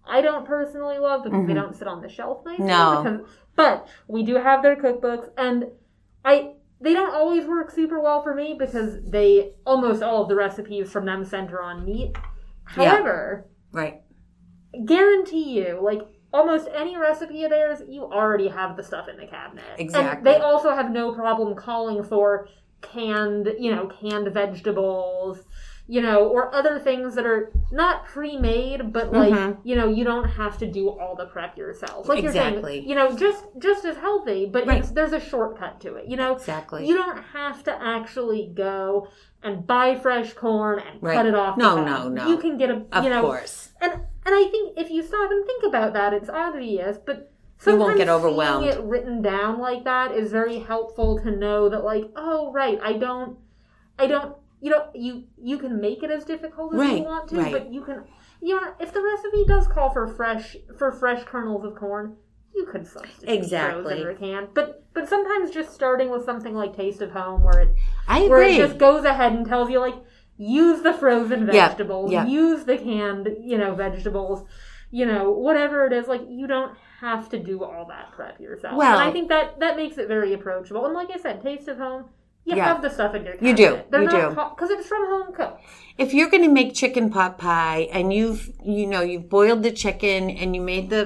I don't personally love because they don't sit on the shelf nicely. No. Because, but we do have their cookbooks, and I they don't always work super well for me because they almost all of the recipes from them center on meat. However, Right. guarantee you, like almost any recipe of theirs, you already have the stuff in the cabinet. Exactly. And they also have no problem calling for canned, you know, canned vegetables, you know, or other things that are not pre-made, but like, Mhm. you know, you don't have to do all the prep yourself. Like you're saying, you know, just just as healthy, but Right. it's, there's a shortcut to it. You know, Exactly. you don't have to actually go and buy fresh corn and Right. cut it off. No, no, no. You can get a, of you know, course. and and I think if you stop and think about that, it's obvious, but You sometimes won't get overwhelmed. seeing it written down like that is very helpful to know that, like, oh right, I don't, I don't, you know, you you can make it as difficult as you want to, right. but you can, you know, if the recipe does call for fresh for fresh kernels of corn. You could substitute Exactly. frozen or canned, but but sometimes just starting with something like Taste of Home, where it I where agree. it just goes ahead and tells you like use the frozen vegetables, yeah. use the canned, you know, vegetables, you know, whatever it is. Like you don't have to do all that prep yourself. Well- and I think that that makes it very approachable. And like I said, taste of home. You Yeah. have the stuff in your You do, They're you do. because it's from home cooked. if you're going to make chicken pot pie and you've you know you've boiled the chicken and you made the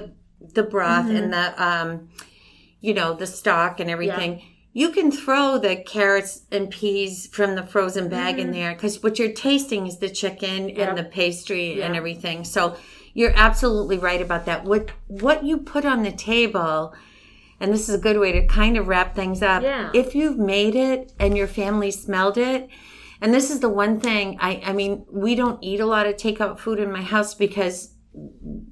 the broth Mm-hmm. and the um you know the stock and everything you can throw the carrots and peas from the frozen bag in there because what you're tasting is the chicken Mm-hmm. Yeah. and the pastry and everything so you're absolutely right about that what what you put on the table and this is a good way to kind of wrap things up Yeah. if you've made it and your family smelled it and this is the one thing I, I mean, we don't eat a lot of takeout food in my house because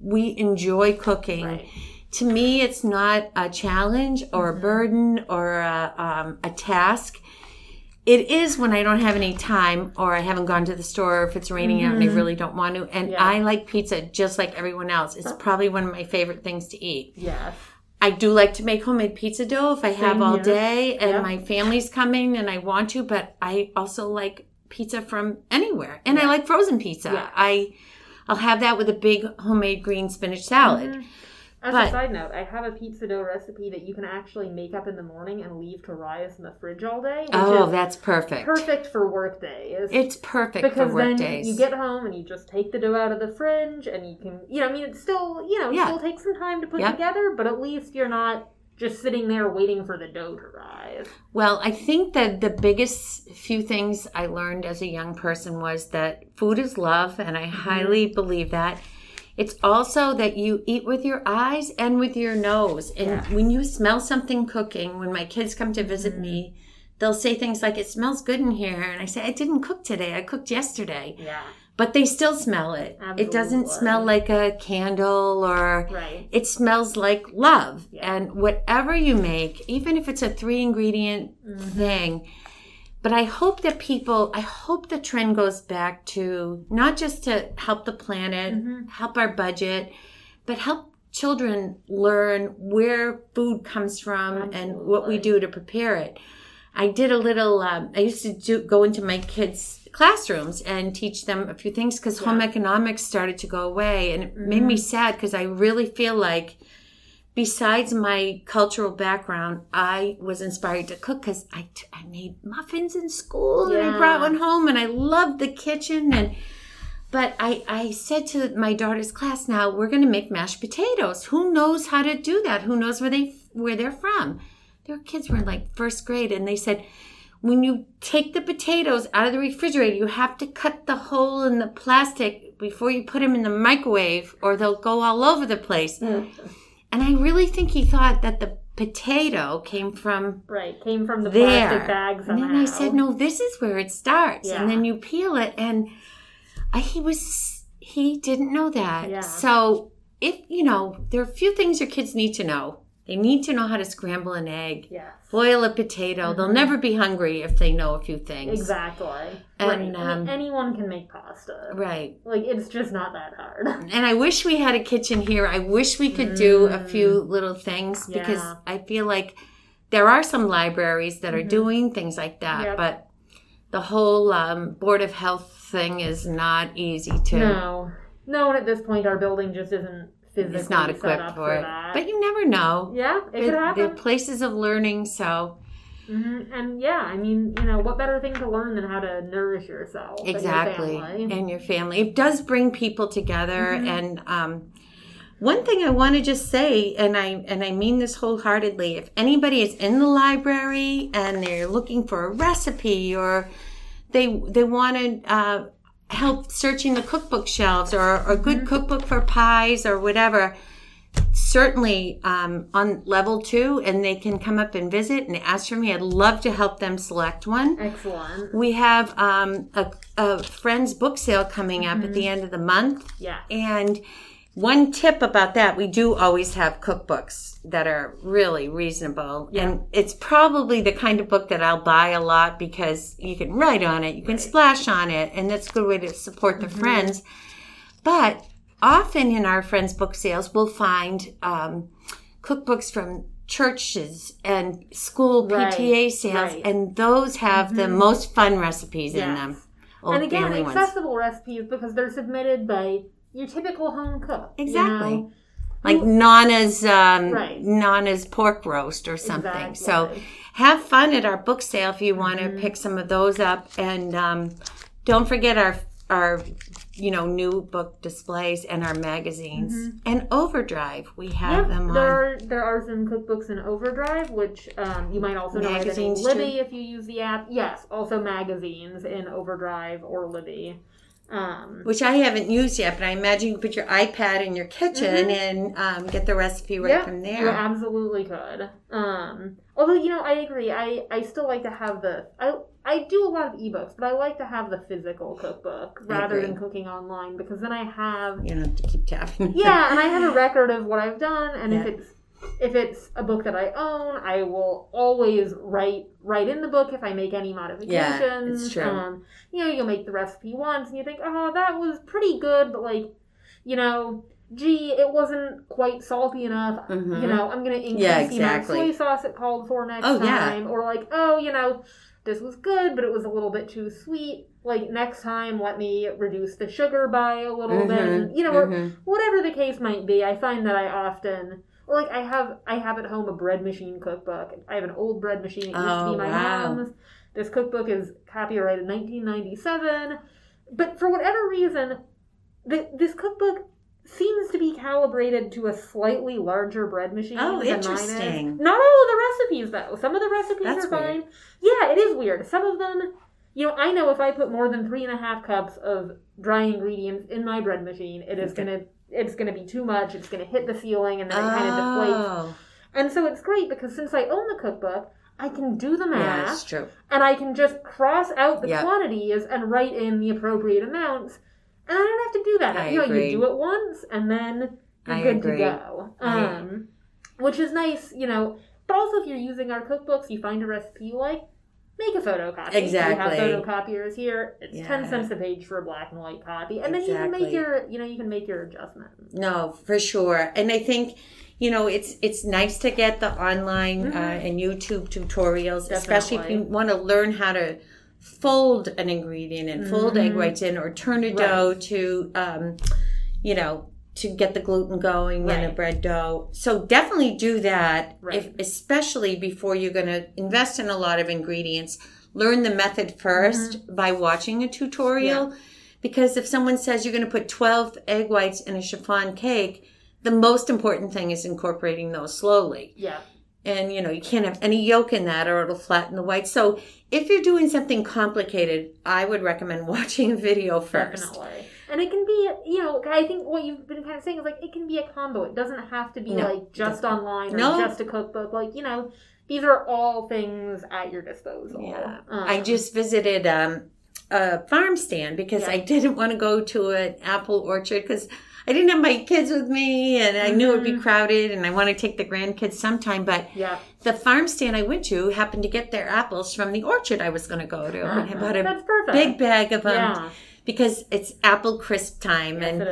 we enjoy cooking. Right. To me, it's not a challenge or Mm-hmm. a burden or a, um, a task. It is when I don't have any time or I haven't gone to the store or if it's raining out and I really don't want to. And Mm-hmm. Yeah. I like pizza just like everyone else. It's probably one of my favorite things to eat. Yes. I do like to make homemade pizza dough if I have Same all here. day and Yeah. my family's coming and I want to, but I also like pizza from anywhere. And I like frozen pizza. Yeah. I I'll have that with a big homemade green spinach salad. Mm-hmm. As But- a side note, I have a pizza dough recipe that you can actually make up in the morning and leave to rise in the fridge all day. Oh, that's perfect. perfect for work days. It's perfect because then days. you get home and you just take the dough out of the fridge and you can you know i mean it's still you know Yeah. still takes some time to put Yeah. together but at least you're not just sitting there waiting for the dough to rise Well, I think that the biggest few things I learned as a young person was that food is love, and I Mm-hmm. highly believe that. It's also that you eat with your eyes and with your nose. And Yeah. when you smell something cooking, when my kids come to visit Mm-hmm. me, they'll say things like, It smells good in here. And I say, I didn't cook today, I cooked yesterday. yeah But they still smell it. It doesn't smell like a candle or right it smells like love. Yeah. And whatever you make, even if it's a three ingredient thing, but I hope that people, I hope the trend goes back to not just to help the planet, help our budget, but help children learn where food comes from and what we do to prepare it. I did a little. Um, I used to do go into my kids' classrooms and teach them a few things because home economics started to go away, and it made me sad because I really feel like, besides my cultural background, I was inspired to cook because I, t- I made muffins in school and I brought one home, and I loved the kitchen and. But I, I said to my daughter's class now we're going to make mashed potatoes. Who knows how to do that? Who knows where they where they're from? Their kids were in like first grade, and they said when you take the potatoes out of the refrigerator, you have to cut the hole in the plastic before you put them in the microwave, or they'll go all over the place. Mm. And I really think he thought that the potato came from Right, came from the there. plastic bag and then I said, no, this is where it starts. Yeah. And then you peel it. And I, he was, he didn't know that. Yeah. So if, you know, there are a few things your kids need to know. They need to know how to scramble an egg, Yes. boil a potato. They'll never be hungry if they know a few things. Exactly. And, right. Um, anyone can make pasta. Right. Like it's just not that hard. And I wish we had a kitchen here. I wish we could do a few little things because Mm. I feel like there are some libraries that are Mhm. doing things like that, Yep. but the whole um, Board of Health thing is not easy to. No, no. And at this point, our building just isn't physically It's not equipped for it. that. But you never know. yeah, it They're- could They're happen. places of learning, so hmm And yeah, I mean, you know, what better thing to learn than how to nourish yourself? and your exactly family? and your family it does bring people together Mhm. and um one thing i want to just say and i and i mean this wholeheartedly if anybody is in the library and they're looking for a recipe or they they want to uh, help searching the cookbook shelves or a good cookbook for pies or whatever certainly um, on level two and they can come up and visit and ask for me i'd love to help them select one Excellent. we have um, a, a friend's book sale coming up at the end of the month. Yeah. And one tip about that, we do always have cookbooks that are really reasonable. And it's probably the kind of book that I'll buy a lot because you can write on it, you can splash on it, and that's a good way to support the friends. But often in our friends' book sales, we'll find um, cookbooks from churches and school Right, PTA sales, right. and those have the most fun recipes in them. And again, family ones. accessible recipes because they're submitted by your typical home cook. you Exactly. know? like Nana's um, Right. Nana's pork roast or something. So have fun at our book sale if you want to Mm-hmm. pick some of those up, and um, don't forget our our you know new book displays and our magazines and Overdrive. We have Mm-hmm. Yep, them on. there are there are some cookbooks in Overdrive, which um, you might also know Magazines, Libby too? if you use the app. Yes, also magazines in Overdrive or Libby. Um, which I haven't used yet, but I imagine you put your iPad in your kitchen and um, get the recipe right yeah, from there. you absolutely could. Um, although you know, I agree. I I still like to have the I I do a lot of ebooks, but I like to have the physical cookbook rather than cooking online because then I have You don't have to keep tapping. yeah, and I have a record of what I've done, and if it's if it's a book that I own, I will always write write in the book if I make any modifications. Yeah, it's true. Um, you know, you'll make the recipe once, and you think, oh, that was pretty good, but like, you know, gee, it wasn't quite salty enough. Mhm. You know, I'm gonna increase Yeah, the amount of exactly. soy sauce it called for next Oh, yeah. time, or like, oh, you know. This was good, but it was a little bit too sweet. Like next time, let me reduce the sugar by a little bit. Mhm, And, you know, or mhm. whatever the case might be, I find that I often or like I have I have at home a bread machine cookbook. I have an old bread machine. It used to Oh, be my wow. mom's. This cookbook is copyrighted 1997, but for whatever reason, the, this cookbook seems to be calibrated to a slightly larger bread machine. Oh, than mine is. interesting. Not all of the recipes though. Some of the recipes That's are weird. fine. Yeah, it is weird. Some of them, you know, I know if I put more than three and a half cups of dry ingredients in my bread machine, it is Okay. gonna it's gonna be too much. It's gonna hit the ceiling and then it kind of deflates. Oh, And so it's great because since I own the cookbook, I can do the yeah, math that's true. and I can just cross out the Yep. quantities and write in the appropriate amounts. And I don't have to do that. I you know, you do it once and then you're I good agree. to go. Um, which is nice, you know. But also, if you're using our cookbooks, you find a recipe you like, make a photocopy. Exactly. We have photocopiers here. It's Yeah. ten cents a page for a black and white copy, and then you can make your, you know, you can make your adjustments. No, for sure. And I think, you know, it's it's nice to get the online uh, Mhm. and YouTube tutorials, especially if you want to learn how to fold an ingredient and fold egg Mhm. whites in or turn a Right. dough to, um, you know, to get the gluten going in a bread dough. So definitely do that, Right. if, especially before you're going to invest in a lot of ingredients. Learn the method 1st Mm-hmm. by watching a tutorial. Because if someone says you're going to put 12 egg whites in a chiffon cake, the most important thing is incorporating those slowly. Yeah. And you know, you can't have any yolk in that or it'll flatten the white. So if you're doing something complicated, I would recommend watching a video first. Definitely. And it can be, you know, I think what you've been kind of saying is like it can be a combo. It doesn't have to be No. like just online or No. just a cookbook. Like, you know, these are all things at your disposal. Yeah. Um, I just visited um, a farm stand because Yeah. I didn't want to go to an apple orchard because I didn't have my kids with me and I knew it would be Mhm. crowded and I want to take the grandkids sometime. But Yeah. the farm stand I went to happened to get their apples from the orchard I was going to go to. And I bought a big bag of them Yeah. Because it's apple crisp time. Yes, and.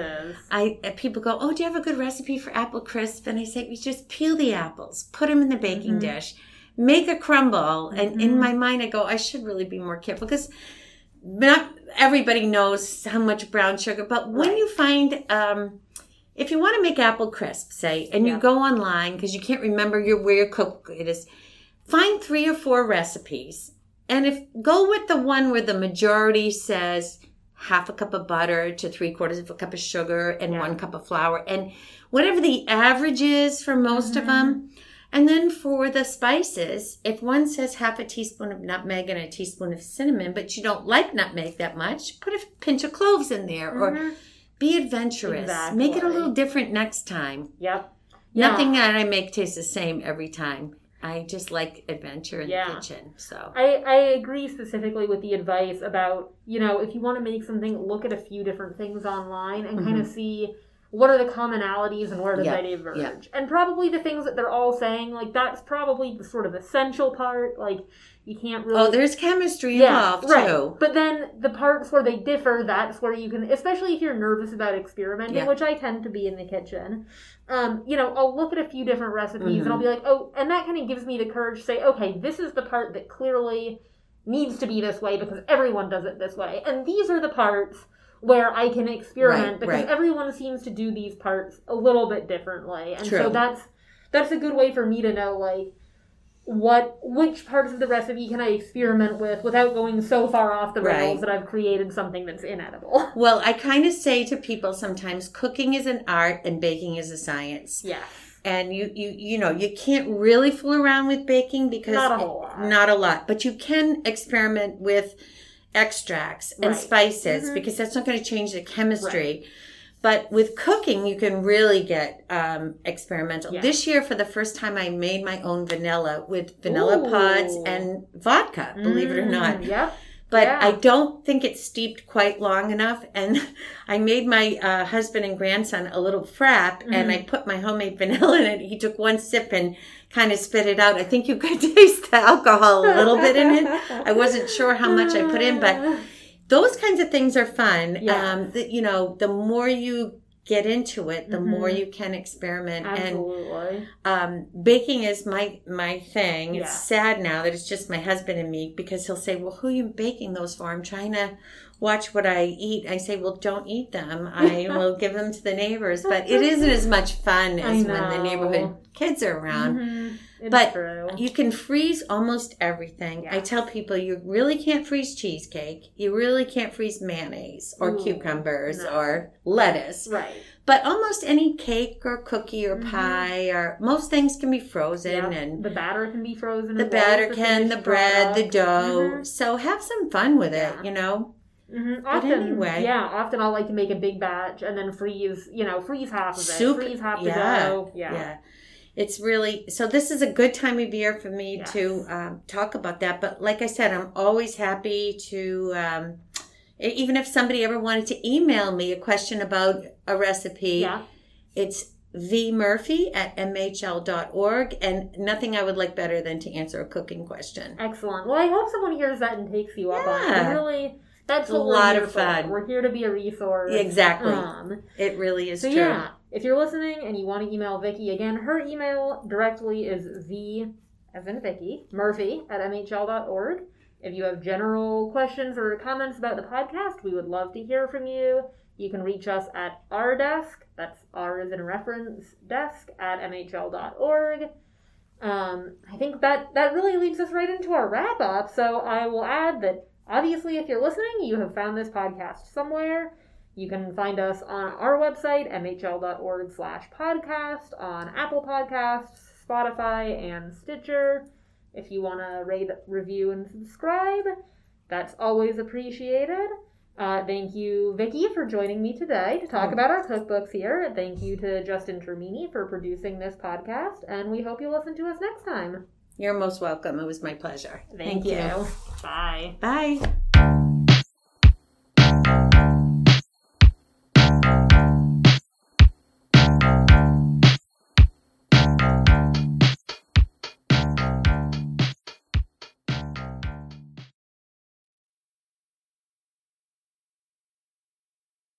I uh, people go, "Oh, do you have a good recipe for apple crisp?" And I say, "We just peel the apples, put them in the baking Mhm. dish, make a crumble." And in Mhm. my mind, I go, "I should really be more careful because not everybody knows how much brown sugar. But when Right. you find, um, if you want to make apple crisp, say, and Yeah. you go online because you can't remember your where your cook it is, find three or four recipes, and if go with the one where the majority says half a cup of butter to three quarters of a cup of sugar and Yeah. one cup of flour, and whatever the average is for most of Mhm. them. And then for the spices, if one says half a teaspoon of nutmeg and a teaspoon of cinnamon, but you don't like nutmeg that much, put a pinch of cloves in there or Mhm. be adventurous. Make it a little different next time. Yep. Yeah. Nothing that I make tastes the same every time. I just like adventure in Yeah. the kitchen. So I, I agree specifically with the advice about, you know, if you want to make something, look at a few different things online and kind of see what are the commonalities and where does Mm-hmm. Yeah, they diverge. yeah. And probably the things that they're all saying, like that's probably the sort of essential part. Like you can't really Oh, there's chemistry involved right. too. But then the parts where they differ, that's where you can, especially if you're nervous about experimenting, Yeah. which I tend to be in the kitchen. Um, you know, I'll look at a few different recipes Mhm. and I'll be like, oh, and that kind of gives me the courage to say, okay, this is the part that clearly needs to be this way because everyone does it this way, and these are the parts where I can experiment Right, because right. everyone seems to do these parts a little bit differently, and so that's that's a good way for me to know like what which parts of the recipe can I experiment with without going so far off the rails Right. that I've created something that's inedible. Well, I kind of say to people sometimes cooking is an art and baking is a science. Yeah. And you you you know, you can't really fool around with baking because Not a whole lot. not a lot, but you can experiment with extracts and Right. spices Mhm. because that's not going to change the chemistry. But with cooking, you can really get um, experimental. Yeah. This year, for the first time, I made my own vanilla with vanilla Ooh. pods and vodka, believe it or not. Mm, Yep. But Yeah. I don't think it's steeped quite long enough. And I made my uh, husband and grandson a little frap and Mm-hmm. I put my homemade vanilla in it. He took one sip and kind of spit it out. I think you could taste the alcohol a little bit in it. I wasn't sure how much I put in, but those kinds of things are fun. Yeah. Um, the, you know, the more you get into it, the Mhm. more you can experiment. And Absolutely. um, baking is my my thing. It's sad now that it's just my husband and me because he'll say, "Well, who are you baking those for?" I'm trying to watch what I eat. I say, "Well, don't eat them. I will give them to the neighbors." But it isn't as much fun as when the neighborhood kids are around. Mhm. It's But true. You can freeze almost everything. I tell people you really can't freeze cheesecake. You really can't freeze mayonnaise or Ooh, cucumbers no. or lettuce. right. But almost any cake or cookie or Mhm. pie or most things can be frozen Yep. and the batter can be frozen. the batter can, the bread, the dough. Mhm. So have some fun with it, you know. Mhm. But Often, anyway. yeah. Often I'll like to make a big batch and then freeze. You know, freeze half of it. Soup, Freeze half the yeah, dough. Yeah. Yeah. It's really so. This is a good time of year for me Yes. to um, talk about that. But like I said, I'm always happy to, um, even if somebody ever wanted to email me a question about a recipe, Yeah. it's vmurphy at mhl.org. And nothing I would like better than to answer a cooking question. Excellent. Well, I hope someone hears that and takes you up on it. Really, that's A lot of for. fun. We're here to be a resource. Exactly. Um, It really is so true. yeah, if you're listening and you want to email Vicki again, her email directly is v as in Vicki Murphy at mhl.org. If you have general questions or comments about the podcast, we would love to hear from you. You can reach us at our desk. That's R as in reference desk at mhl.org. Um, I think that that really leads us right into our wrap up. So I will add that obviously, if you're listening, you have found this podcast somewhere. You can find us on our website, mhl.org slash podcast, on Apple Podcasts, Spotify, and Stitcher. If you want to rate, review, and subscribe, that's always appreciated. Uh, thank you, Vicki, for joining me today to talk Oh. about our cookbooks here. Thank you to Justin Termini for producing this podcast, and we hope you listen to us next time. You're most welcome. It was my pleasure. Thank, you. Bye. Bye.